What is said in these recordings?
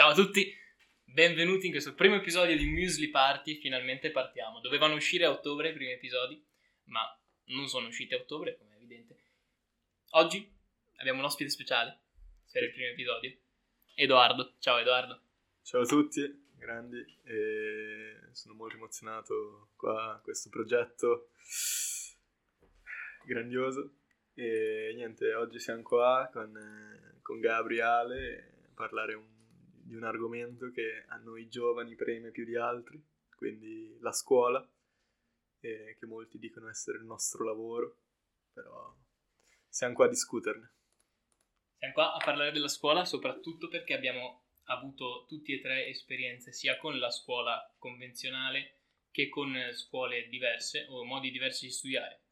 Ciao a tutti, benvenuti in questo primo episodio di Muesli Party. Finalmente partiamo. Dovevano uscire a ottobre i primi episodi, ma non sono usciti a ottobre, come è evidente. Oggi abbiamo un ospite speciale per il primo episodio, Edoardo. Ciao Edoardo. Ciao a tutti, grandi, e sono molto emozionato qua a questo progetto grandioso. E niente, oggi siamo qua con, con Gabriele a parlare un, di un argomento che a noi giovani preme più di altri, quindi la scuola, che molti dicono essere il nostro lavoro, però siamo qua a discuterne. Siamo qua a parlare della scuola soprattutto perché abbiamo avuto tutti e tre esperienze sia con la scuola convenzionale che con scuole diverse o modi diversi di studiare.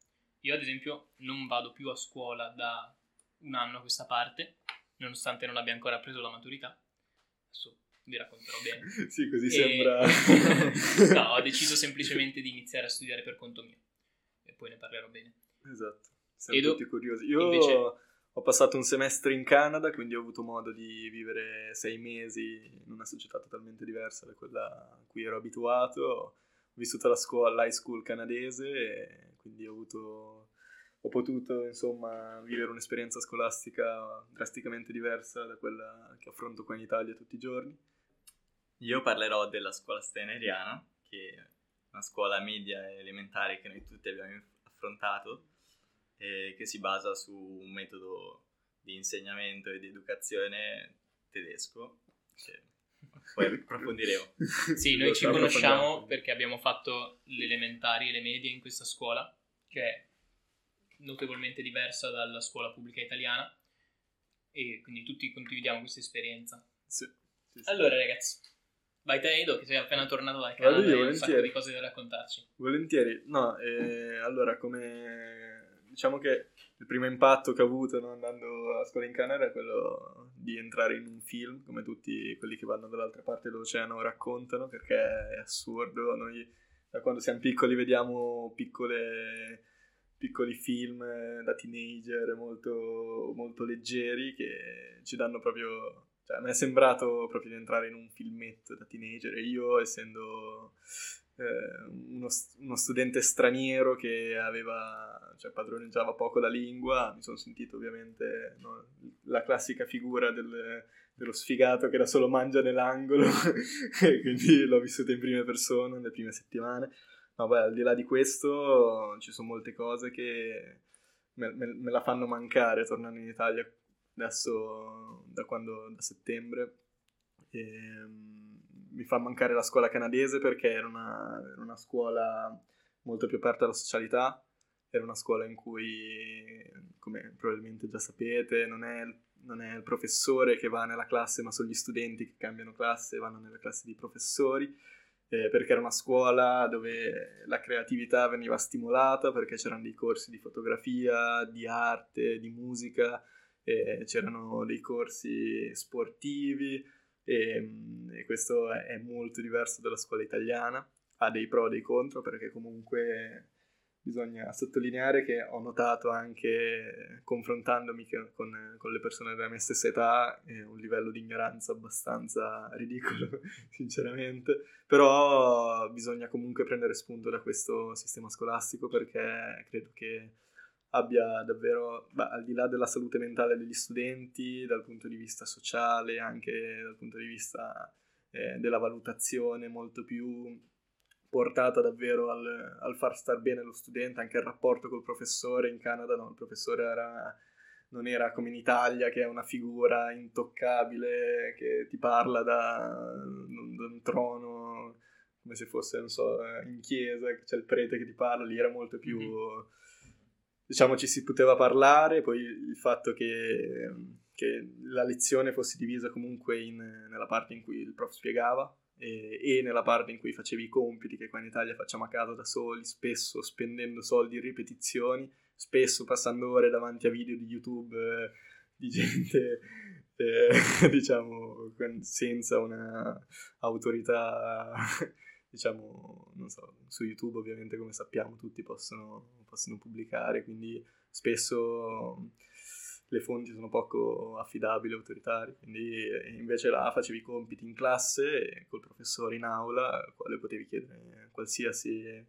Io ad esempio non vado più a scuola da un anno a questa parte, nonostante non abbia ancora preso la maturità. Adesso vi racconterò bene. sì, così E- sembra... no, ho deciso semplicemente di iniziare a studiare per conto mio. E poi ne parlerò bene. Esatto, siamo Edo, tutti curiosi. Io invece- ho passato un semestre in Canada, quindi ho avuto modo di vivere sei mesi in una società totalmente diversa da quella a cui ero abituato. Ho vissuto la scuola, l'high school canadese, e quindi ho avuto... Ho potuto, insomma, vivere un'esperienza scolastica drasticamente diversa da quella che affronto qua in Italia tutti i giorni. Io parlerò della scuola steineriana, che è una scuola media e elementare che noi tutti abbiamo affrontato, e che si basa su un metodo di insegnamento e di educazione tedesco, che poi approfondiremo. Sì, Lo noi ci conosciamo perché abbiamo fatto le elementari e le medie in questa scuola, che è notevolmente diversa dalla scuola pubblica italiana, e quindi tutti condividiamo questa esperienza. Sì, sì, sì. Allora, ragazzi, vai te, Edo, che sei appena tornato dal Canada e hai un sacco di cose da raccontarci. Volentieri, no, eh, allora come diciamo che il primo impatto che ho avuto no, andando a scuola in Canada è quello di entrare in un film, come tutti quelli che vanno dall'altra parte dell'oceano raccontano, perché è assurdo, noi da quando siamo piccoli vediamo piccole, piccoli film eh, da teenager molto, molto leggeri che ci danno proprio... Cioè, me è sembrato proprio di entrare in un filmetto da teenager e io essendo eh, uno, uno studente straniero che aveva, cioè padroneggiava poco la lingua, mi sono sentito ovviamente no, la classica figura del- dello sfigato che da solo mangia nell'angolo, quindi l'ho vissuto in prima persona nelle prime settimane. Ma poi al di là di questo ci sono molte cose che me, me- me la fanno mancare tornando in Italia adesso da quando da settembre. Ehm, mi fa mancare la scuola canadese perché era una, era una scuola molto più aperta alla socialità, era una scuola in cui, come probabilmente già sapete, non è, non è il professore che va nella classe, ma sono gli studenti che cambiano classe e vanno nelle classi di professori, eh, perché era una scuola dove la creatività veniva stimolata, perché c'erano dei corsi di fotografia, di arte, di musica, eh, c'erano dei corsi sportivi, e, e questo è molto diverso dalla scuola italiana, ha dei pro e dei contro perché comunque bisogna sottolineare che ho notato anche confrontandomi con, con le persone della mia stessa età eh, un livello di ignoranza abbastanza ridicolo, sinceramente, però bisogna comunque prendere spunto da questo sistema scolastico perché credo che abbia davvero, beh, al di là della salute mentale degli studenti, dal punto di vista sociale, anche dal punto di vista eh, della valutazione molto più portata davvero al, al far star bene lo studente, anche il rapporto col professore in Canada, no? il professore era, non era come in Italia che è una figura intoccabile che ti parla da, da un trono come se fosse, non so, in chiesa, c'è il prete che ti parla, lì era molto più diciamo ci si poteva parlare, poi il fatto che, che la lezione fosse divisa comunque in- nella parte in cui il prof spiegava e, nella parte in cui facevi i compiti che qua in Italia facciamo a casa da soli, spesso spendendo soldi in ripetizioni, spesso passando ore davanti a video di YouTube eh, di gente eh, diciamo senza una autorità diciamo, non so, su YouTube ovviamente come sappiamo tutti possono, possono pubblicare, quindi spesso le fonti sono poco affidabili, autoritarie, quindi eh, invece là facevi i compiti in classe col professore in aula, al quale potevi chiedere qualsiasi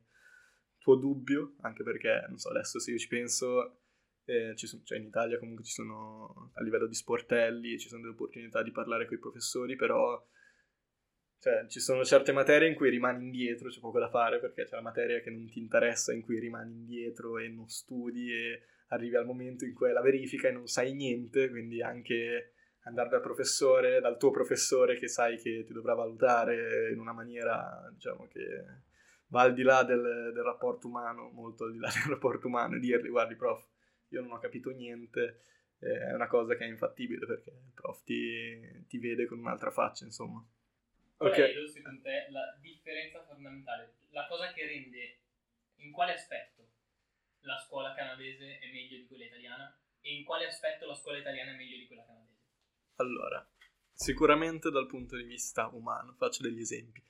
tuo dubbio, anche perché, non so, adesso se io ci penso, eh, ci sono, cioè in Italia comunque ci sono, a livello di sportelli, ci sono delle opportunità di parlare con i professori, però cioè, ci sono certe materie in cui rimani indietro, c'è poco da fare perché c'è la materia che non ti interessa, in cui rimani indietro e non studi e arrivi al momento in cui è la verifica e non sai niente, quindi anche andare dal professore, dal tuo professore che sai che ti dovrà valutare in una maniera, diciamo, che va al di là del, del rapporto umano, molto al di là del rapporto umano, e dirgli, guardi prof, io non ho capito niente, eh, è una cosa che è infattibile perché il prof ti, ti vede con un'altra faccia, insomma. Qual okay. è, secondo te, la differenza fondamentale? La cosa che rende, in quale aspetto la scuola canadese è meglio di quella italiana e in quale aspetto la scuola italiana è meglio di quella canadese? Allora, sicuramente dal punto di vista umano, faccio degli esempi.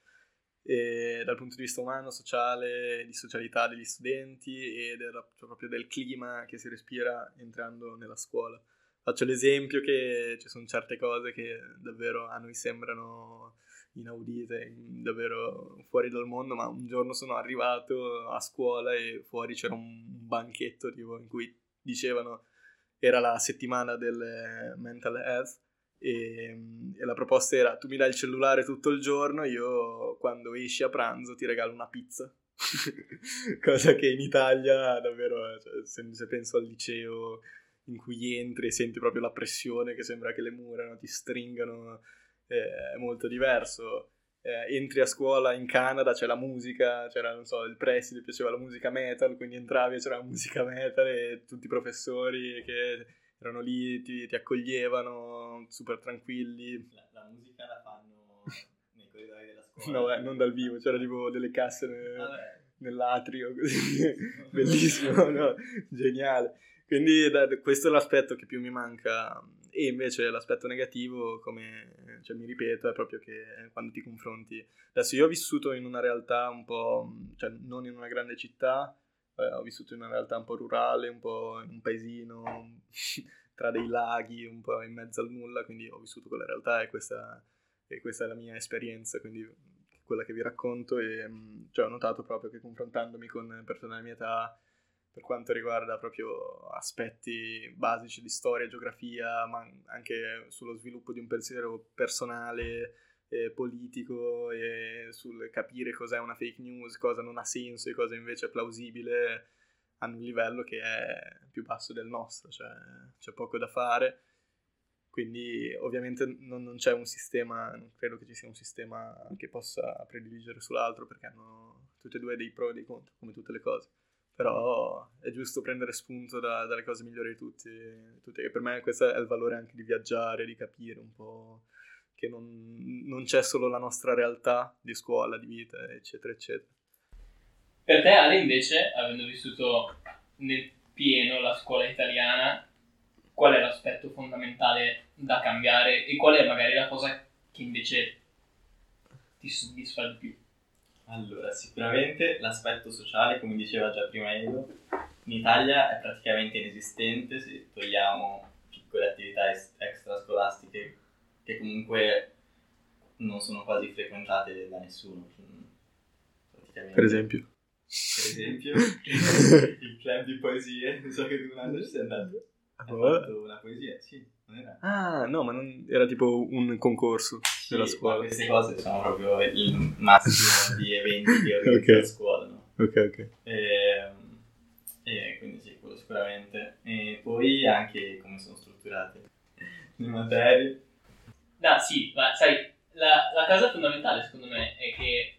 E dal punto di vista umano, sociale, di socialità degli studenti e del, cioè proprio del clima che si respira entrando nella scuola. Faccio l'esempio che ci sono certe cose che davvero a noi sembrano inaudite, davvero fuori dal mondo, ma un giorno sono arrivato a scuola e fuori c'era un banchetto tipo, in cui dicevano era la settimana del mental health e, e, la proposta era tu mi dai il cellulare tutto il giorno, io quando esci a pranzo ti regalo una pizza. Cosa che in Italia davvero, cioè, se, penso al liceo in cui entri e senti proprio la pressione che sembra che le mura no, ti stringano è molto diverso. Eh, entri a scuola in Canada, c'è la musica, c'era, non so, il preside piaceva la musica metal, quindi entravi e c'era la musica metal e tutti i professori che erano lì, ti, ti accoglievano super tranquilli. La, la, musica la fanno nei corridoi della scuola? No, beh, non dal vivo, c'era tipo delle casse nel, nell'atrio, così, bellissimo, no? geniale. Quindi da, questo è l'aspetto che più mi manca e invece l'aspetto negativo, come cioè, mi ripeto, è proprio che quando ti confronti... Adesso io ho vissuto in una realtà un po', cioè non in una grande città, eh, ho vissuto in una realtà un po' rurale, un po' in un paesino, tra dei laghi, un po' in mezzo al nulla, quindi ho vissuto quella realtà e questa, e questa è la mia esperienza, quindi quella che vi racconto e cioè, ho notato proprio che confrontandomi con persone della mia età per quanto riguarda proprio aspetti basici di storia, geografia, ma anche sullo sviluppo di un pensiero personale, eh, politico e sul capire cos'è una fake news, cosa non ha senso e cosa invece è plausibile, hanno un livello che è più basso del nostro, cioè c'è poco da fare. Quindi ovviamente non, non c'è un sistema, non credo che ci sia un sistema che possa prediligere sull'altro perché hanno tutte e due dei pro e dei contro, come tutte le cose però è giusto prendere spunto da, dalle cose migliori di tutti, tutti. E per me questo è il valore anche di viaggiare, di capire un po' che non, non c'è solo la nostra realtà di scuola, di vita, eccetera, eccetera. Per te, Ale, invece, avendo vissuto nel pieno la scuola italiana, qual è l'aspetto fondamentale da cambiare e qual è magari la cosa che invece ti soddisfa di più? Allora, sicuramente l'aspetto sociale, come diceva già prima Edo, in Italia è praticamente inesistente se togliamo piccole attività extrascolastiche che comunque non sono quasi frequentate da nessuno. Per esempio? Per esempio, il club di poesie, so che tu un anno ci sei andato. Hai fatto una poesia, sì. Ah, no, ma non... era tipo un concorso sì, della scuola. queste cose sono proprio il massimo di eventi che organizza okay. la scuola, no? Ok, ok. E, ehm, e, quindi sì, quello sicuramente. E poi anche come sono strutturate le materie. No, sì, ma sai, la, la cosa fondamentale secondo me è che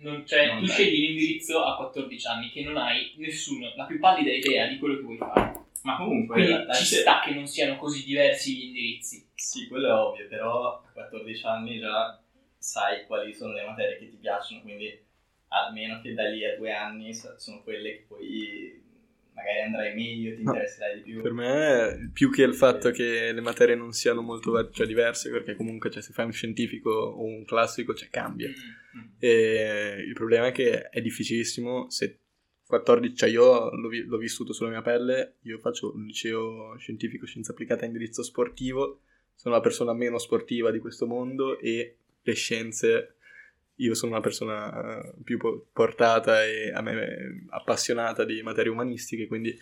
non, cioè, non tu scegli l'indirizzo a 14 anni che non hai nessuno, la più pallida idea di quello che vuoi fare. Ma comunque Quindi ci sta che non siano così diversi gli indirizzi. Sì, quello è ovvio, però a 14 anni già sai quali sono le materie che ti piacciono, quindi almeno che da lì a due anni sono quelle che poi magari andrai meglio, ti interesserai di più. Per me, più che il fatto che le materie non siano molto cioè, diverse, perché comunque cioè, se fai un scientifico o un classico, cioè, cambia. Mm-hmm. E il problema è che è difficilissimo se 14, cioè io l'ho, l'ho vissuto sulla mia pelle, io faccio un liceo scientifico scienza applicata a indirizzo sportivo, sono la persona meno sportiva di questo mondo e le scienze, io sono una persona eh, più po- portata e a me appassionata di materie umanistiche, quindi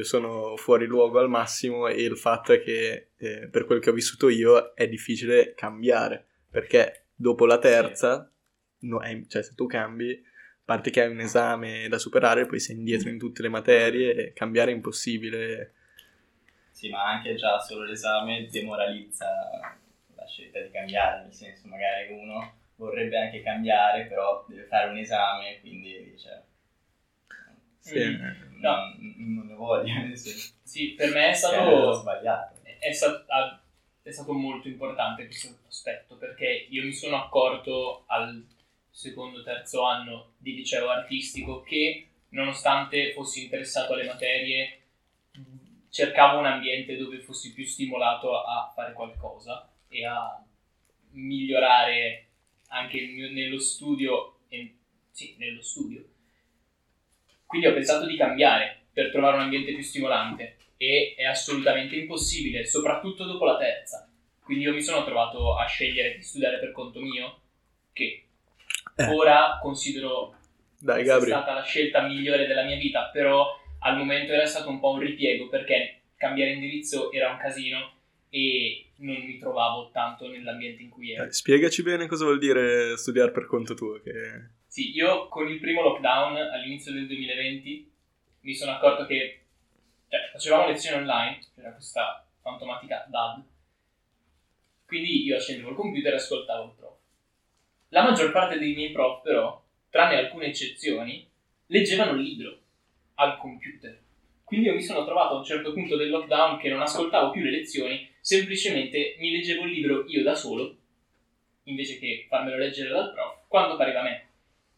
sono fuori luogo al massimo e il fatto è che eh, per quel che ho vissuto io è difficile cambiare, perché dopo la terza, no, è- cioè se tu cambi, parte che hai un esame da superare, poi sei indietro in tutte le materie e cambiare è impossibile. Sì, ma anche già solo l'esame demoralizza la scelta di cambiare, nel senso magari uno vorrebbe anche cambiare, però deve fare un esame, quindi dice Sì, Mm. eh, non, ne voglio, nel senso Sì, per me è che è stato, sbagliato. è, sta- ha- è stato molto importante questo aspetto perché io mi sono accorto al secondo terzo anno di liceo artistico che nonostante fossi interessato alle materie cercavo un ambiente dove fossi più stimolato a fare qualcosa e a migliorare anche mio- nello studio e- sì, nello studio quindi ho pensato di cambiare per trovare un ambiente più stimolante e è assolutamente impossibile, soprattutto dopo la terza. Quindi io mi sono trovato a scegliere di studiare per conto mio, che Eh. ora considero Dai sia stata la scelta migliore della mia vita, però al momento era stato un po' un ripiego perché cambiare indirizzo era un casino e non mi trovavo tanto nell'ambiente in cui ero. dai, spiegaci bene cosa vuol dire studiare per conto tuo, che... Sì, io con il primo lockdown all'inizio del 2020 mi sono accorto che cioè, facevamo lezioni online, c'era questa fantomatica DAD, quindi io accendevo il computer e ascoltavo il. La maggior parte dei miei prof, però, tranne alcune eccezioni, leggevano il libro al computer. Quindi io mi sono trovato a un certo punto del lockdown che non ascoltavo più le lezioni, semplicemente mi leggevo il libro io da solo, invece che farmelo leggere dal prof, quando pareva a me.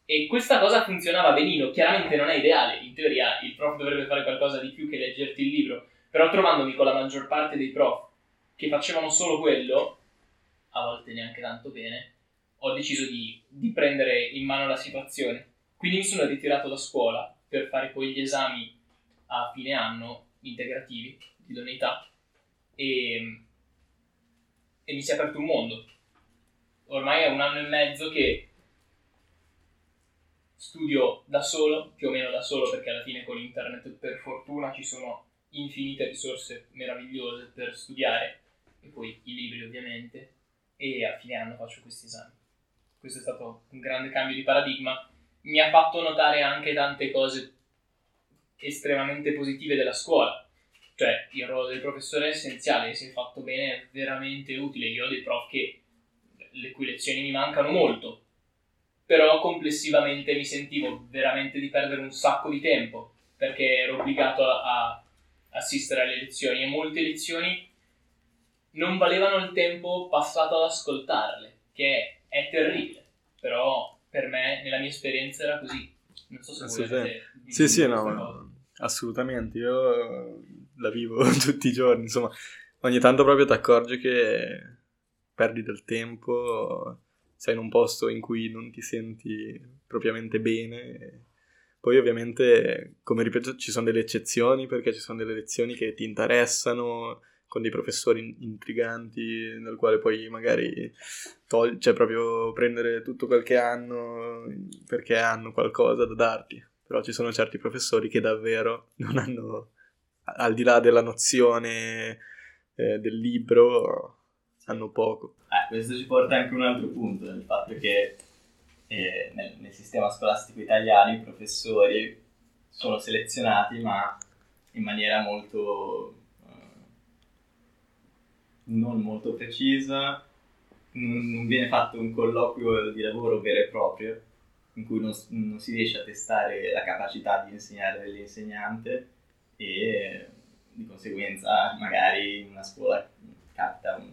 E questa cosa funzionava benino, chiaramente non è ideale, in teoria il prof dovrebbe fare qualcosa di più che leggerti il libro, però trovandomi con la maggior parte dei prof che facevano solo quello, a volte neanche tanto bene, ho deciso di, di prendere in mano la situazione. Quindi mi sono ritirato da scuola per fare poi gli esami a fine anno integrativi di idoneità e, e mi si è aperto un mondo. Ormai è un anno e mezzo che studio da solo, più o meno da solo, perché alla fine con internet per fortuna ci sono infinite risorse meravigliose per studiare, e poi i libri ovviamente, e a fine anno faccio questi esami. Questo è stato un grande cambio di paradigma, mi ha fatto notare anche tante cose estremamente positive della scuola. Cioè, il ruolo del professore è essenziale, se fatto bene è veramente utile. Io ho dei prof che le cui lezioni mi mancano molto, però complessivamente mi sentivo veramente di perdere un sacco di tempo perché ero obbligato a, a assistere alle lezioni e molte lezioni non valevano il tempo passato ad ascoltarle, che è, è terribile, però per me nella mia esperienza era così. Non so se Assolutamente. avete Sì, sì, no, ma- assolutamente, io eh, la vivo tutti i giorni, insomma, ogni tanto proprio ti accorgi che perdi del tempo, sei in un posto in cui non ti senti propriamente bene. Poi ovviamente, come ripeto, ci sono delle eccezioni perché ci sono delle lezioni che ti interessano con dei professori in- intriganti nel quale poi magari togli, cioè proprio prendere tutto quel che hanno perché hanno qualcosa da darti. Però ci sono certi professori che davvero non hanno, al di là della nozione eh, del libro, hanno poco. Eh, questo ci porta anche a un altro punto, il fatto che eh, nel, nel sistema scolastico italiano i professori sono selezionati ma in maniera molto non molto precisa, non, non viene fatto un colloquio di lavoro vero e proprio in cui non, non si riesce a testare la capacità di insegnare dell'insegnante e di conseguenza magari in una scuola capita un,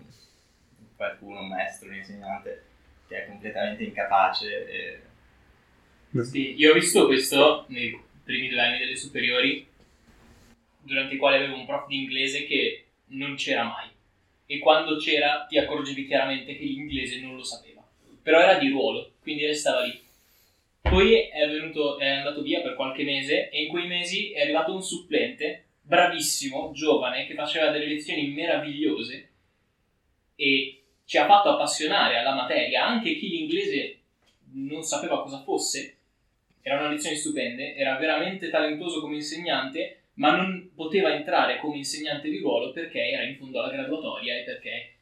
qualcuno, un maestro, un insegnante che è completamente incapace e Sì, io ho visto questo nei primi due anni delle superiori, durante i quali avevo un prof di inglese che non c'era mai. E quando c'era ti accorgevi chiaramente che l'inglese non lo sapeva. Però era di ruolo, quindi restava lì. Poi è, venuto, è andato via per qualche mese e in quei mesi è arrivato un supplente bravissimo, giovane, che faceva delle lezioni meravigliose e ci ha fatto appassionare alla materia, anche chi l'inglese non sapeva cosa fosse, erano lezioni stupende, era veramente talentuoso come insegnante, ma non poteva entrare come insegnante di ruolo perché era in fondo alla graduatoria e perché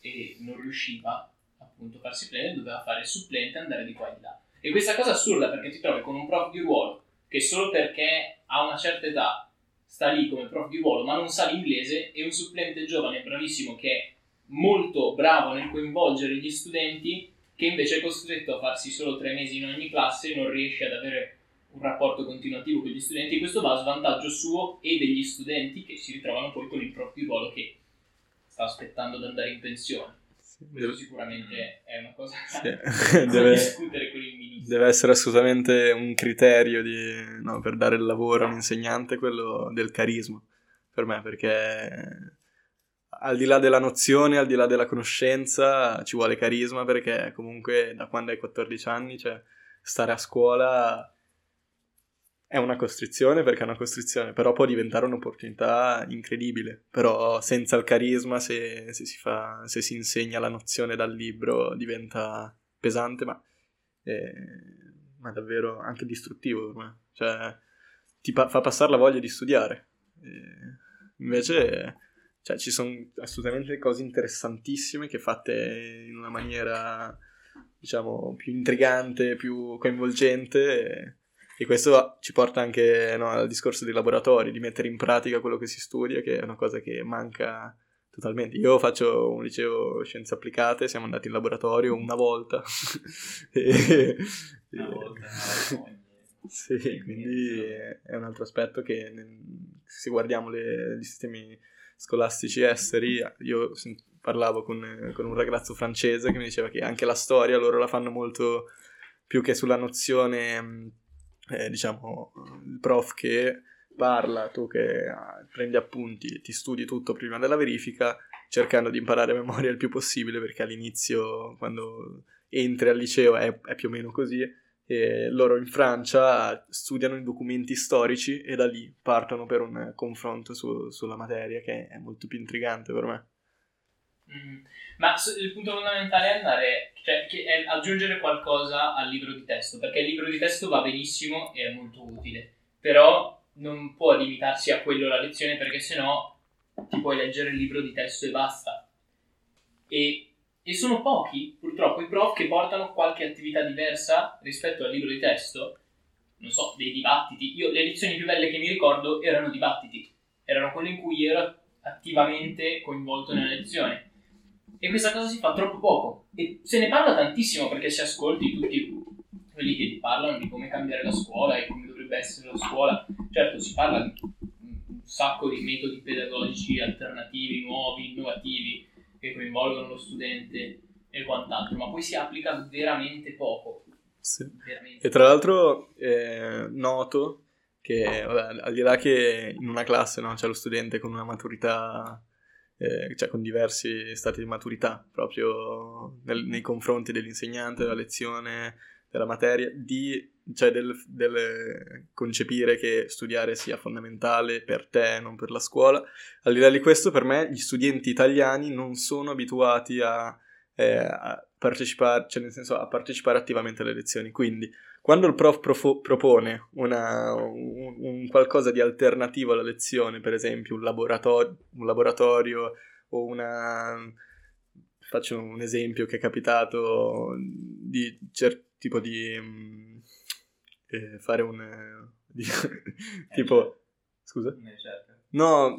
e non riusciva appunto a farsi supplente, doveva fare il supplente e andare di qua e di là. E questa cosa assurda perché ti trovi con un prof di ruolo che solo perché ha una certa età sta lì come prof di ruolo ma non sa l'inglese e un supplente giovane bravissimo che è molto bravo nel coinvolgere gli studenti che invece è costretto a farsi solo tre mesi in ogni classe e non riesce ad avere un rapporto continuativo con gli studenti. Questo va a svantaggio suo e degli studenti che si ritrovano poi con il prof di ruolo che sta aspettando di andare in pensione. Sì, Questo deve... sicuramente è una cosa sì. da deve... discutere con il ministro. Deve essere assolutamente un criterio di, no, per dare il lavoro a un insegnante quello del carisma, per me, perché al di là della nozione, al di là della conoscenza, ci vuole carisma perché comunque da quando hai 14 anni, cioè stare a scuola è una costrizione perché è una costrizione, però può diventare un'opportunità incredibile. Però senza il carisma, se, se, si, fa, se si, insegna la nozione dal libro, diventa pesante, ma, eh, ma davvero anche distruttivo me. Cioè, ti pa- fa passare la voglia di studiare. Eh, invece cioè, ci sono assolutamente cose interessantissime che fatte in una maniera, diciamo, più intrigante, più coinvolgente. E, e questo ci porta anche no, al discorso dei laboratori, di mettere in pratica quello che si studia, che è una cosa che manca totalmente. Io faccio un liceo scienze applicate, siamo andati in laboratorio una volta. e, una volta, Sì, quindi è un altro aspetto che se guardiamo le, gli sistemi scolastici esteri, io parlavo con, con, un ragazzo francese che mi diceva che anche la storia loro la fanno molto più che sulla nozione, eh, diciamo, il prof che parla, tu che ah, prendi appunti, ti studi tutto prima della verifica, cercando di imparare a memoria il più possibile, perché all'inizio, quando entri al liceo, è, è più o meno così e loro in Francia studiano i documenti storici e da lì partono per un confronto su, sulla materia che è molto più intrigante per me. Mm. Ma il punto fondamentale è andare, cioè è aggiungere qualcosa al libro di testo, perché il libro di testo va benissimo e è molto utile, però non può limitarsi a quello la lezione perché sennò ti puoi leggere il libro di testo e basta. E e sono pochi, purtroppo, i prof che portano qualche attività diversa rispetto al libro di testo. Non so, dei dibattiti. Io le lezioni più belle che mi ricordo erano dibattiti. Erano quelle in cui ero attivamente coinvolto nella lezione. E questa cosa si fa troppo poco. E se ne parla tantissimo perché se ascolti tutti quelli che ti parlano di come cambiare la scuola e come dovrebbe essere la scuola. Certo, si parla di un sacco di metodi pedagogici alternativi, nuovi, innovativi che coinvolgono lo studente e quant'altro, ma poi si applica veramente poco. Sì. Veramente. E tra l'altro eh, noto che vabbè, al di là che in una classe no, c'è lo studente con una maturità, eh, cioè con diversi stati di maturità proprio nel, nei confronti dell'insegnante, della lezione, della materia, di, cioè del, del, concepire che studiare sia fondamentale per te, non per la scuola. Al di là di questo, per me gli studenti italiani non sono abituati a, eh, a partecipare, cioè nel senso a partecipare attivamente alle lezioni. Quindi, quando il prof profo- propone una, un, un, qualcosa di alternativo alla lezione, per esempio un laboratorio, un laboratorio o una faccio un esempio che è capitato di cer- tipo di eh, fare un... Di, tipo... Scusa? No,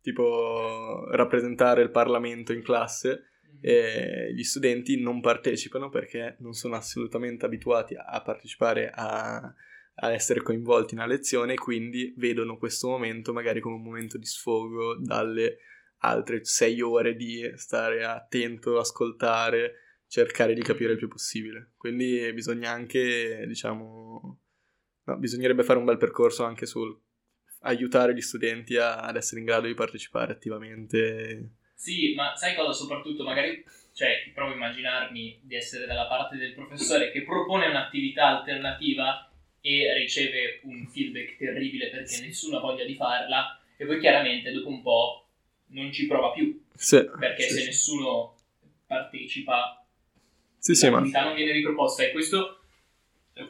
tipo rappresentare il Parlamento in classe mm-hmm. e gli studenti non partecipano perché non sono assolutamente abituati a partecipare a, a essere coinvolti in una lezione e quindi vedono questo momento magari come un momento di sfogo dalle altre sei ore di stare attento, ascoltare cercare di capire il più possibile. Quindi bisogna anche, diciamo, no, bisognerebbe fare un bel percorso anche sul aiutare gli studenti a, ad essere in grado di partecipare attivamente. Sì, ma sai cosa soprattutto? Magari cioè provo a immaginarmi di essere dalla parte del professore che propone un'attività alternativa e riceve un feedback terribile perché nessuno ha voglia di farla e poi chiaramente dopo un po' non ci prova più Sì, perché sì, se sì. nessuno partecipa Sì, sì, ma l'attività non viene riproposta e questo,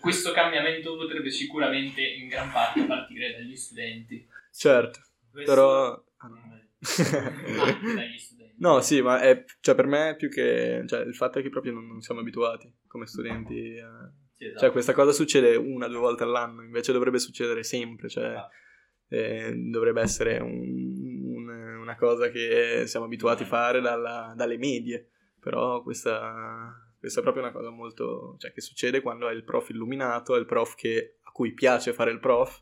questo cambiamento potrebbe sicuramente in gran parte partire dagli studenti certo, Questo- però... ah, no. anche dagli studenti No, sì, ma è, cioè, per me è più che... Cioè, il fatto è che proprio non, non siamo abituati come studenti. a- Sì, esatto. Cioè, questa cosa succede una o due volte all'anno, invece dovrebbe succedere sempre. Cioè, Ah. eh, dovrebbe essere un- un- una cosa che siamo abituati a fare dalla- dalle medie. Però questa, questa è proprio una cosa molto... Cioè, che succede quando hai il prof illuminato, è il prof che, a cui piace fare il prof,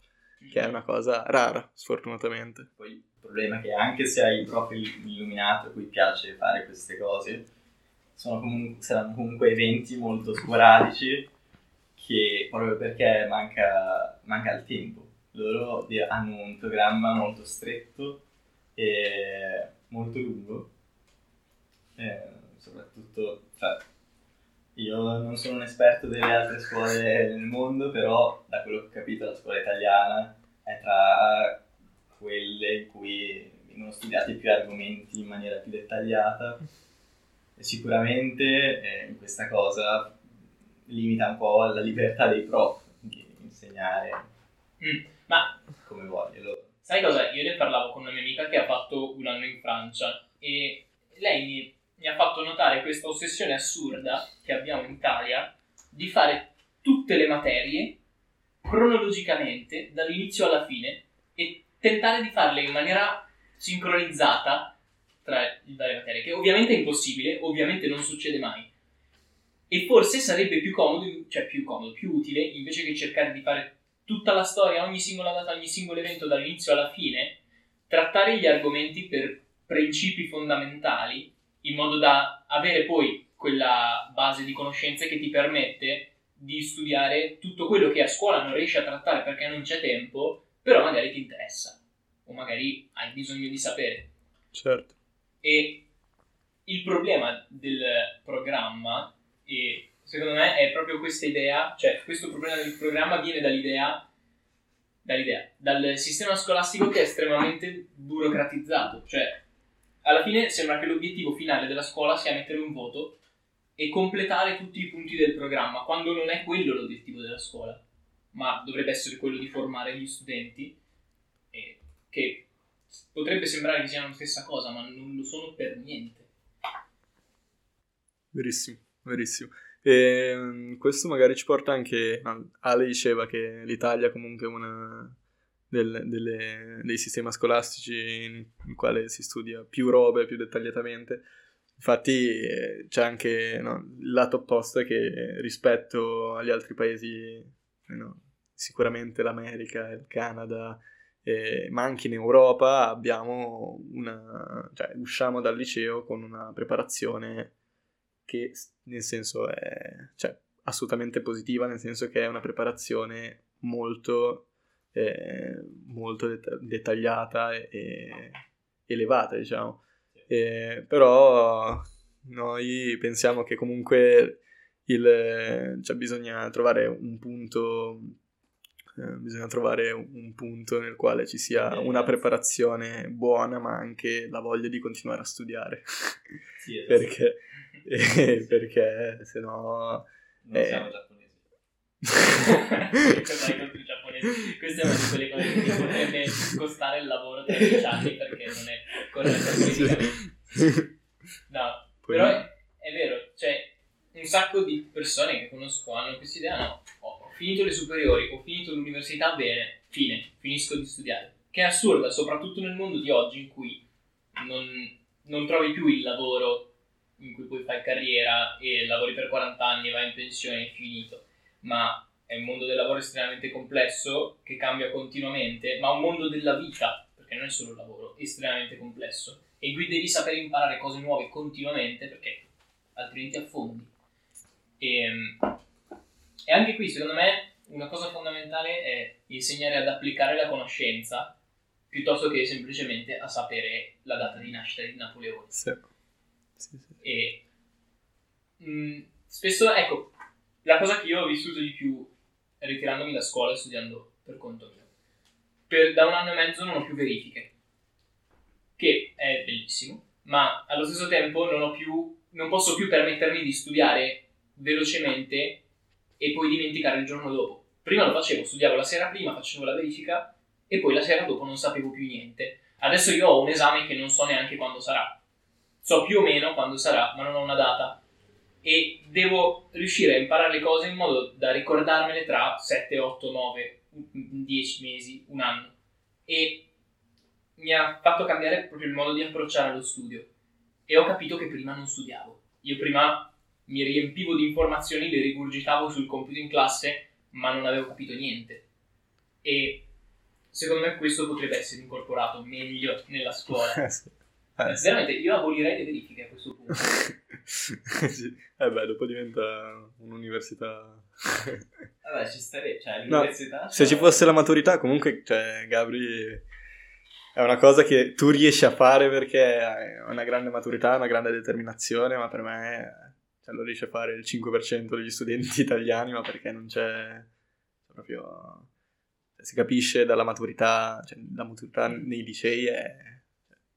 che è una cosa rara, sfortunatamente. Poi problema è che anche se hai il profilo illuminato a cui piace fare queste cose, sono comun- saranno comunque eventi molto sporadici che proprio perché manca, manca il tempo. Loro hanno un programma molto stretto e molto lungo. E soprattutto, cioè, io non sono un esperto delle altre scuole nel mondo, però da quello che ho capito la scuola italiana è tra quelle in cui vengono studiati più argomenti in maniera più dettagliata e sicuramente eh, questa cosa limita un po' la libertà dei prof di insegnare Mm, ma come vogliono. Sai cosa? Io ne parlavo con una mia amica che ha fatto un anno in Francia e lei mi, mi ha fatto notare questa ossessione assurda che abbiamo in Italia di fare tutte le materie cronologicamente dall'inizio alla fine e tentare di farle in maniera sincronizzata tra le varie materie, che ovviamente è impossibile, ovviamente non succede mai. E forse sarebbe più comodo, cioè più comodo, più utile, invece che cercare di fare tutta la storia, ogni singola data, ogni singolo evento dall'inizio alla fine, trattare gli argomenti per principi fondamentali, in modo da avere poi quella base di conoscenze che ti permette di studiare tutto quello che a scuola non riesci a trattare perché non c'è tempo, però magari ti interessa o magari hai bisogno di sapere. Certo. E il problema del programma, e secondo me, è proprio questa idea, cioè questo problema del programma viene dall'idea, dall'idea, dal sistema scolastico che è estremamente burocratizzato, cioè alla fine sembra che l'obiettivo finale della scuola sia mettere un voto e completare tutti i punti del programma, quando non è quello l'obiettivo della scuola, ma dovrebbe essere quello di formare gli studenti, e che potrebbe sembrare che siano la stessa cosa, ma non lo sono per niente. Verissimo, verissimo. E mm, questo magari ci porta anche. Ale diceva che l'Italia comunque è una del- delle- dei sistemi scolastici in, in quale si studia più robe, più dettagliatamente. Infatti eh, c'è anche no, il lato opposto che rispetto agli altri paesi, eh, no, sicuramente l'America, il Canada, eh, ma anche in Europa abbiamo una, cioè usciamo dal liceo con una preparazione che nel senso è cioè, assolutamente positiva, nel senso che è una preparazione molto, eh, molto det- dettagliata e, e elevata, diciamo. Eh, però noi pensiamo che comunque il, cioè, bisogna trovare un punto eh, bisogna trovare un punto nel quale ci sia una preparazione buona ma anche la voglia di continuare a studiare Sì, esatto. perché, eh, perché se no non eh. siamo giapponesi. Giapponesi? Questa è una di quelle cose che potrebbe costare il lavoro tra dieci anni perché non è corretto politicamente. No, Poi- però è, è vero, cioè un sacco di persone che conosco hanno questa idea, no, finito le superiori, ho finito l'università, bene, fine, finisco di studiare. Che è assurda, soprattutto nel mondo di oggi in cui non, non trovi più il lavoro in cui puoi fare carriera e lavori per 40 anni e vai in pensione e finito, ma è un mondo del lavoro estremamente complesso che cambia continuamente, ma un mondo della vita, perché non è solo il lavoro, estremamente complesso e cui devi sapere imparare cose nuove continuamente perché altrimenti affondi. E, e anche qui, secondo me, una cosa fondamentale è insegnare ad applicare la conoscenza piuttosto che semplicemente a sapere la data di nascita di Napoleone. Sì. Sì, sì. E mh, spesso, ecco, la cosa che io ho vissuto di più ritirandomi da scuola e studiando per conto mio. Per, da un anno e mezzo non ho più verifiche, che è bellissimo, ma allo stesso tempo non, più, non posso più permettermi di studiare velocemente e poi dimenticare il giorno dopo. Prima lo facevo, studiavo la sera prima, facevo la verifica e poi la sera dopo non sapevo più niente. Adesso io ho un esame che non so neanche quando sarà. So più o meno quando sarà, ma non ho una data. E devo riuscire a imparare le cose in modo da ricordarmele tra 7, 8, 9, 10 mesi, un anno. E mi ha fatto cambiare proprio il modo di approcciare lo studio. E ho capito che prima non studiavo. Io prima mi riempivo di informazioni, le rigurgitavo sul computer in classe, ma non avevo capito niente. E secondo me questo potrebbe essere incorporato meglio nella scuola. eh, sì. eh. Veramente, io abolirei le verifiche a questo punto. sì. Eh beh, dopo diventa un'università. Vabbè, ci starebbe, cioè l'università... No, se ci fosse la maturità, comunque, cioè, Gabri è una cosa che tu riesci a fare perché hai una grande maturità, una grande determinazione, ma per me cioè, lo riesce a fare il 5% degli studenti italiani, ma perché non c'è proprio... Cioè, si capisce dalla maturità, cioè, la maturità nei licei è,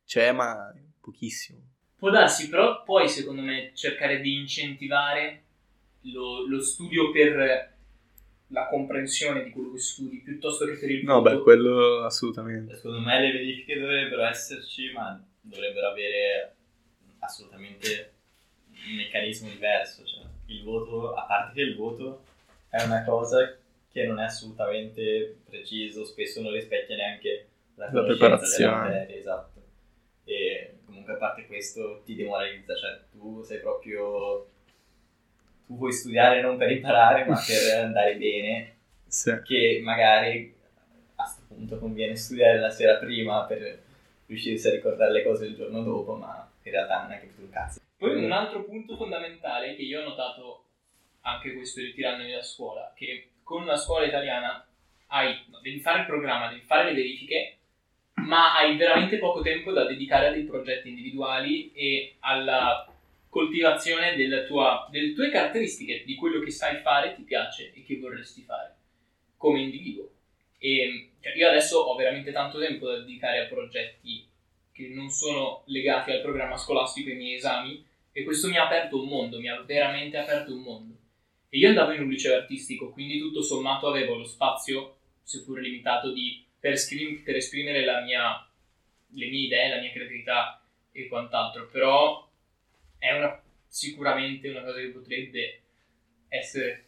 c'è, ma pochissimo. Può darsi, però poi secondo me cercare di incentivare lo, lo studio per la comprensione di quello che studi piuttosto che per il No, beh, quello assolutamente. Secondo me le verifiche dovrebbero esserci, ma dovrebbero avere assolutamente un meccanismo diverso. Cioè, il voto, a parte che il voto è una cosa che non è assolutamente preciso, spesso non rispecchia neanche la, la preparazione. Materie, esatto. E comunque a parte questo ti demoralizza, cioè tu sei proprio... Tu vuoi studiare non per imparare, ma per andare bene. Sì. Che magari a questo punto conviene studiare la sera prima per riuscirsi a ricordare le cose il giorno dopo, ma in realtà non è che un cazzo. Poi un altro punto fondamentale che io ho notato anche questo ritirandomi da scuola, che con una scuola italiana hai, devi fare il programma, devi fare le verifiche, ma hai veramente poco tempo da dedicare a dei progetti individuali e alla coltivazione tua, delle tue caratteristiche, di quello che sai fare, ti piace e che vorresti fare come individuo. E cioè, io adesso ho veramente tanto tempo da dedicare a progetti che non sono legati al programma scolastico e ai miei esami e questo mi ha aperto un mondo, mi ha veramente aperto un mondo. E io andavo in un liceo artistico, quindi tutto sommato avevo lo spazio, seppur limitato, di, per, esprim- per esprimere mia, le mie idee, la mia creatività e quant'altro, però è una, sicuramente una cosa che potrebbe essere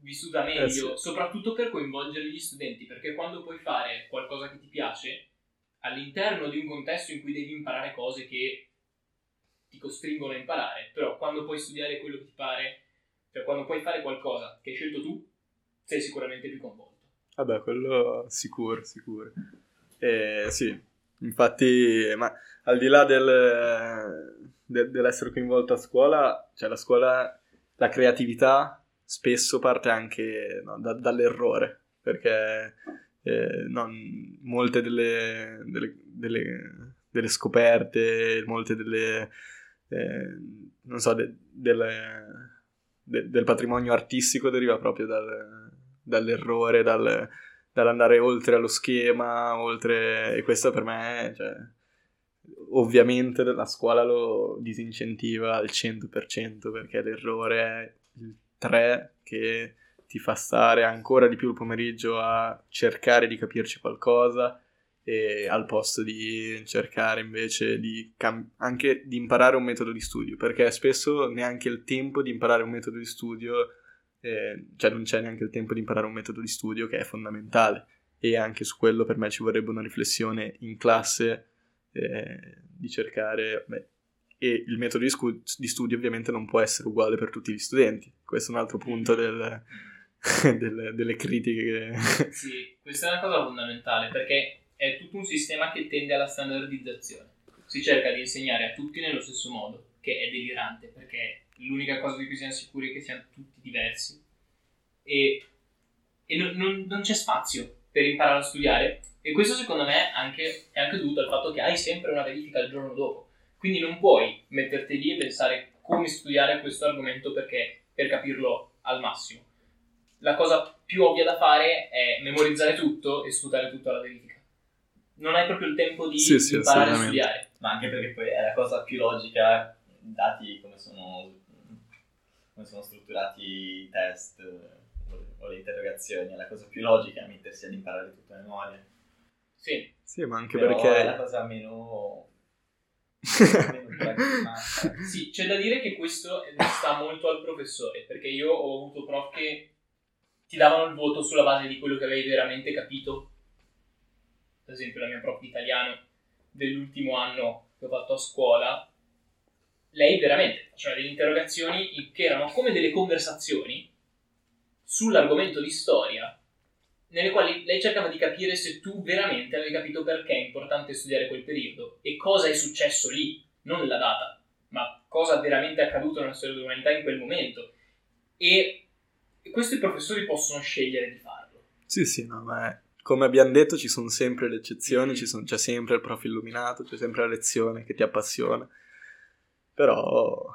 vissuta meglio, eh sì. soprattutto per coinvolgere gli studenti, perché quando puoi fare qualcosa che ti piace, all'interno di un contesto in cui devi imparare cose che ti costringono a imparare, però quando puoi studiare quello che ti pare, cioè quando puoi fare qualcosa che hai scelto tu, sei sicuramente più coinvolto. Vabbè, quello sicuro, sicuro. Eh, sì, infatti, ma al di là del, de, dell'essere coinvolto a scuola, cioè la scuola, la creatività spesso parte anche no, da, dall'errore, perché eh, non, molte delle, delle, delle, delle, scoperte, molte delle, eh, non so, de, delle, de, del patrimonio artistico deriva proprio dal, dall'errore, dal, dall'andare oltre allo schema, oltre... e questo per me, cioè, ovviamente la scuola lo disincentiva al 100% perché l'errore è il 3 che ti fa stare ancora di più il pomeriggio a cercare di capirci qualcosa e al posto di cercare invece di cam- anche di imparare un metodo di studio perché spesso neanche il tempo di imparare un metodo di studio eh, cioè non c'è neanche il tempo di imparare un metodo di studio che è fondamentale e anche su quello per me ci vorrebbe una riflessione in classe eh, di cercare beh, e il metodo di, scu- di studio ovviamente non può essere uguale per tutti gli studenti questo è un altro punto del delle, delle, critiche. sì, questa è una cosa fondamentale perché è tutto un sistema che tende alla standardizzazione. Si cerca di insegnare a tutti nello stesso modo, che è delirante perché l'unica cosa di cui siamo sicuri è che siamo tutti diversi e, e non, non, non, c'è spazio per imparare a studiare e questo secondo me anche, è anche dovuto al fatto che hai sempre una verifica il giorno dopo. Quindi non puoi metterti lì e pensare come studiare questo argomento perché, per capirlo al massimo. La cosa più ovvia da fare è memorizzare tutto e sputare tutto alla verifica. Non hai proprio il tempo di Sì, sì, imparare a studiare. Ma anche perché poi è la cosa più logica, dati come sono, come sono strutturati i test o le interrogazioni, è la cosa più logica mettersi ad imparare tutto a memoria. Sì, Sì, ma anche Però è la perché... cosa meno... Sì, c'è da dire che questo sta molto al professore, perché io ho avuto prof che ti davano il voto sulla base di quello che avevi veramente capito. Ad esempio la mia prof di italiano dell'ultimo anno che ho fatto a scuola, lei veramente faceva delle interrogazioni che erano come delle conversazioni sull'argomento di storia, nelle quali lei cercava di capire se tu veramente avevi capito perché è importante studiare quel periodo e cosa è successo lì, non la data, ma cosa veramente è accaduto nella storia dell'umanità in quel momento. E questo i professori possono scegliere di farlo. Sì, sì, no, ma è- come abbiamo detto ci sono sempre le eccezioni, ci sono- c'è sempre il prof illuminato, c'è sempre la lezione che ti appassiona, però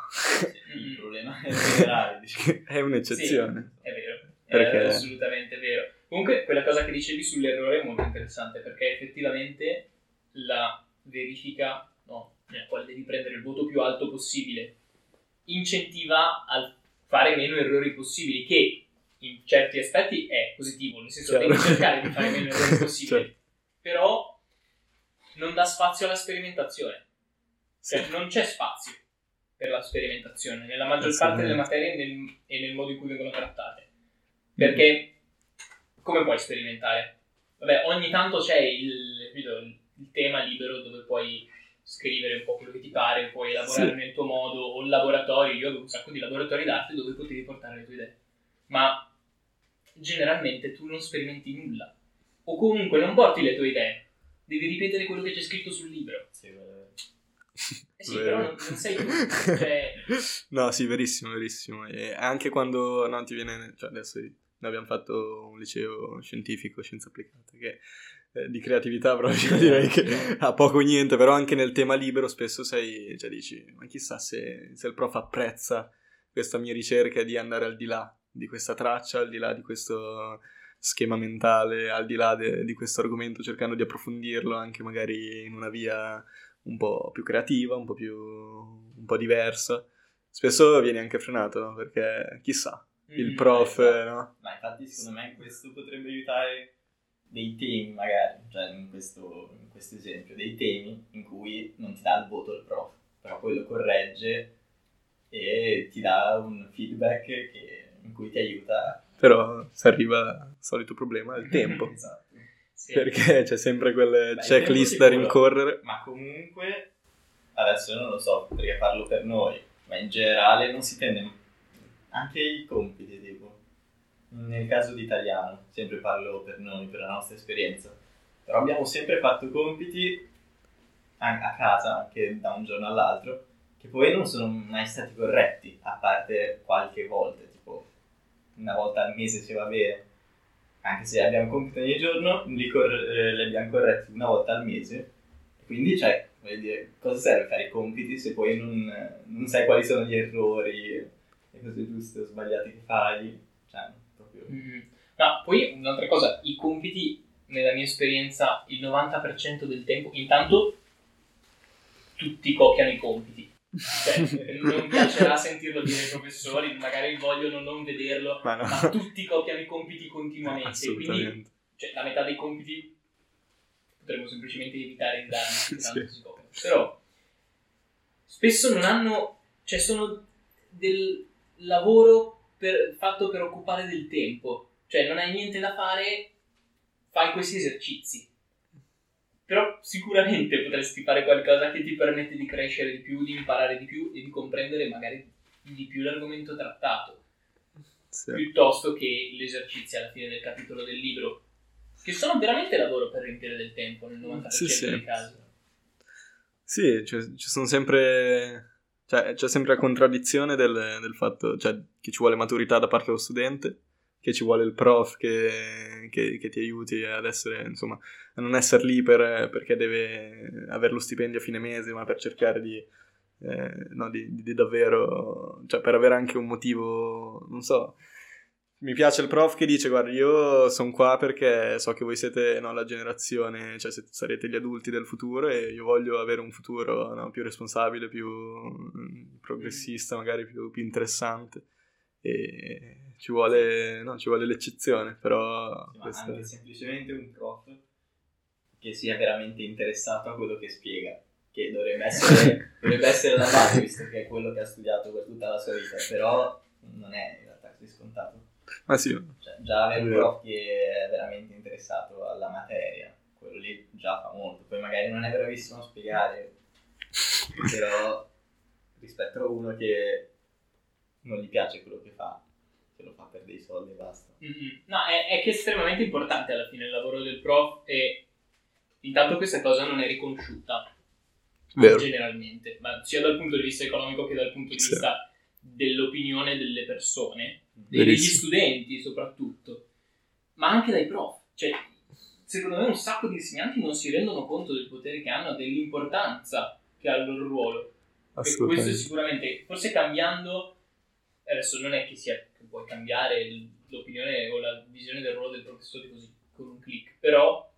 Il problema è generale, diciamo. è un'eccezione. È vero, Perché- è assolutamente vero. Comunque, quella cosa che dicevi sull'errore è molto interessante perché effettivamente la verifica, no, nella quale devi prendere il voto più alto possibile, incentiva a fare meno errori possibili, che in certi aspetti è positivo, nel senso Chiaro. devi cercare di fare meno errori possibili, Certo. però non dà spazio alla sperimentazione. Sì. Cioè, non c'è spazio per la sperimentazione nella maggior parte delle materie e nel, e nel modo in cui vengono trattate. Perché come puoi sperimentare? Vabbè, ogni tanto c'è il, il- il tema libero dove puoi scrivere un po' quello che ti pare, puoi elaborare Sì. nel tuo modo, o il laboratorio. Io avevo un sacco di laboratori d'arte dove potevi portare le tue idee. Ma generalmente tu non sperimenti nulla. O comunque non porti le tue idee. Devi ripetere quello che c'è scritto sul libro. Sì, Eh sì, Vero. però non, non sei tu. Cioè, No, sì, verissimo, verissimo. E anche quando no, ti viene, cioè adesso noi abbiamo fatto un liceo scientifico, scienze applicate, che eh, di creatività proprio direi che ha poco o niente, però anche nel tema libero spesso sei, cioè dici, ma chissà se, se il prof apprezza questa mia ricerca di andare al di là di questa traccia, al di là di questo schema mentale, al di là de- di questo argomento, cercando di approfondirlo anche magari in una via un po' più creativa, un po' più un po' diversa. Spesso vieni anche frenato, no? Perché chissà, il mm, prof, esatto. eh, no? Ma infatti secondo me questo potrebbe aiutare dei temi magari, cioè in questo, in questo esempio, dei temi in cui non ti dà il voto il prof, però poi lo corregge e ti dà un feedback che- in cui ti aiuta. Però si arriva al solito problema, il tempo. Esatto. sì. Perché c'è sempre quelle Beh, il checklist da rincorrere. Ma comunque, adesso non lo so perché parlo per noi, ma in generale non si tende anche i compiti, tipo. Nel caso di italiano, sempre parlo per noi, per la nostra esperienza, però abbiamo sempre fatto compiti a, casa, anche da un giorno all'altro, che poi non sono mai stati corretti, a parte qualche volta, una volta al mese se va bene, anche se abbiamo compiti ogni giorno, li, cor- eh, li abbiamo corretti una volta al mese, quindi, cioè, voglio dire, cosa serve fare i compiti se poi non, non sai quali sono gli errori, le cose giuste o sbagliate che fai? Cioè, proprio... Mm. Ma poi un'altra cosa, i compiti, nella mia esperienza, il 90% del tempo, intanto tutti copiano i compiti. Cioè, non piacerà sentirlo dire ai professori, magari vogliono non vederlo, Ma no. ma tutti copiano i compiti continuamente. Quindi cioè, la metà dei compiti potremmo semplicemente evitare di darli, perché Sì. si copiano. Però spesso non hanno, cioè sono del lavoro per- fatto per occupare del tempo, cioè non hai niente da fare, fai questi esercizi. Però sicuramente potresti fare qualcosa che ti permette di crescere di più, di imparare di più e di comprendere magari di più l'argomento trattato Sì. piuttosto che gli esercizi alla fine del capitolo del libro, che sono veramente lavoro per riempire del tempo nel 90% Sì, sì. dei casi. Sì, cioè, ci sono sempre. Cioè, c'è sempre la contraddizione del, del fatto cioè, che ci vuole maturità da parte dello studente, che ci vuole il prof che, che- che ti aiuti ad essere, insomma, a non essere lì per- perché deve avere lo stipendio a fine mese, ma per cercare di eh, no, di, di, davvero, cioè per avere anche un motivo, non so, mi piace il prof che dice guarda io sono qua perché so che voi siete no, la generazione, cioè sarete gli adulti del futuro e io voglio avere un futuro no, più responsabile, più mm, progressista, magari più, più interessante. E ci vuole, no, ci vuole l'eccezione, però... Sì, questa... anche semplicemente un prof che sia veramente interessato a quello che spiega, che dovrebbe essere, dovrebbe essere la base, visto che è quello che ha studiato per tutta la sua vita, però non è in realtà così scontato. Ma sì. Cioè, già avere un prof che è veramente interessato alla materia, quello lì già fa molto. Poi magari non è bravissimo a spiegare, però rispetto a uno che non gli piace quello che fa, lo fa per dei soldi e basta. Mm-hmm. No, è, è, che è estremamente importante alla fine il lavoro del prof e intanto questa cosa non è riconosciuta Vero. generalmente, ma sia dal punto di vista economico che dal punto di sì. vista dell'opinione delle persone, degli studenti soprattutto, ma anche dai prof. Cioè, secondo me un sacco di insegnanti non si rendono conto del potere che hanno, dell'importanza che ha il loro ruolo. E questo sicuramente, forse cambiando, adesso non è che sia che puoi cambiare l'opinione o la visione del ruolo del professore così con un clic, però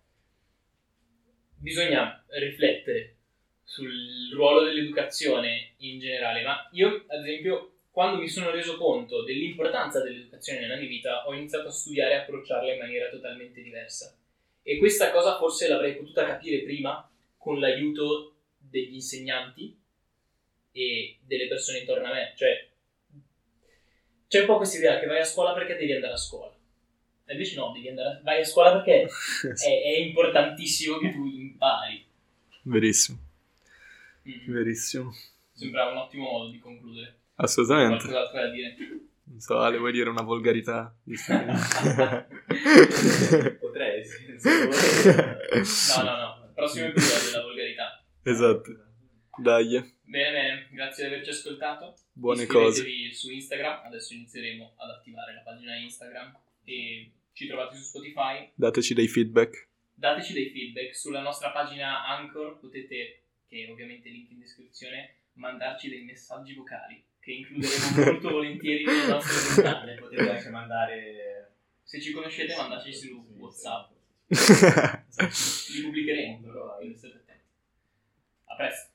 bisogna riflettere sul ruolo dell'educazione in generale, ma io ad esempio quando mi sono reso conto dell'importanza dell'educazione nella mia vita, ho iniziato a studiare e approcciarla in maniera totalmente diversa. E questa cosa forse l'avrei potuta capire prima con l'aiuto degli insegnanti e delle persone intorno a me. Cioè, c'è un po' questa idea che vai a scuola perché devi andare a scuola. E invece no, devi andare a... vai a scuola perché è, è importantissimo che tu impari. Verissimo. Mm. Verissimo. Sembra un ottimo modo di concludere. Assolutamente. Qualcos'altro da dire? Non so, Ale, vuoi dire una volgarità? Potrei, sì. no, no, no. Il prossimo episodio della volgarità. Esatto. Dai. Bene, bene. Grazie di averci ascoltato. Buone cose. su Instagram. Adesso inizieremo ad attivare la pagina Instagram e ci trovate su Spotify. Dateci dei feedback. Dateci dei feedback. Sulla nostra pagina Anchor potete, che ovviamente link in descrizione, mandarci dei messaggi vocali che includeremo molto volentieri nelle nostre puntate. Potete anche mandare... Se ci conoscete mandateci su WhatsApp. Li pubblicheremo però, quindi state attenti. A presto.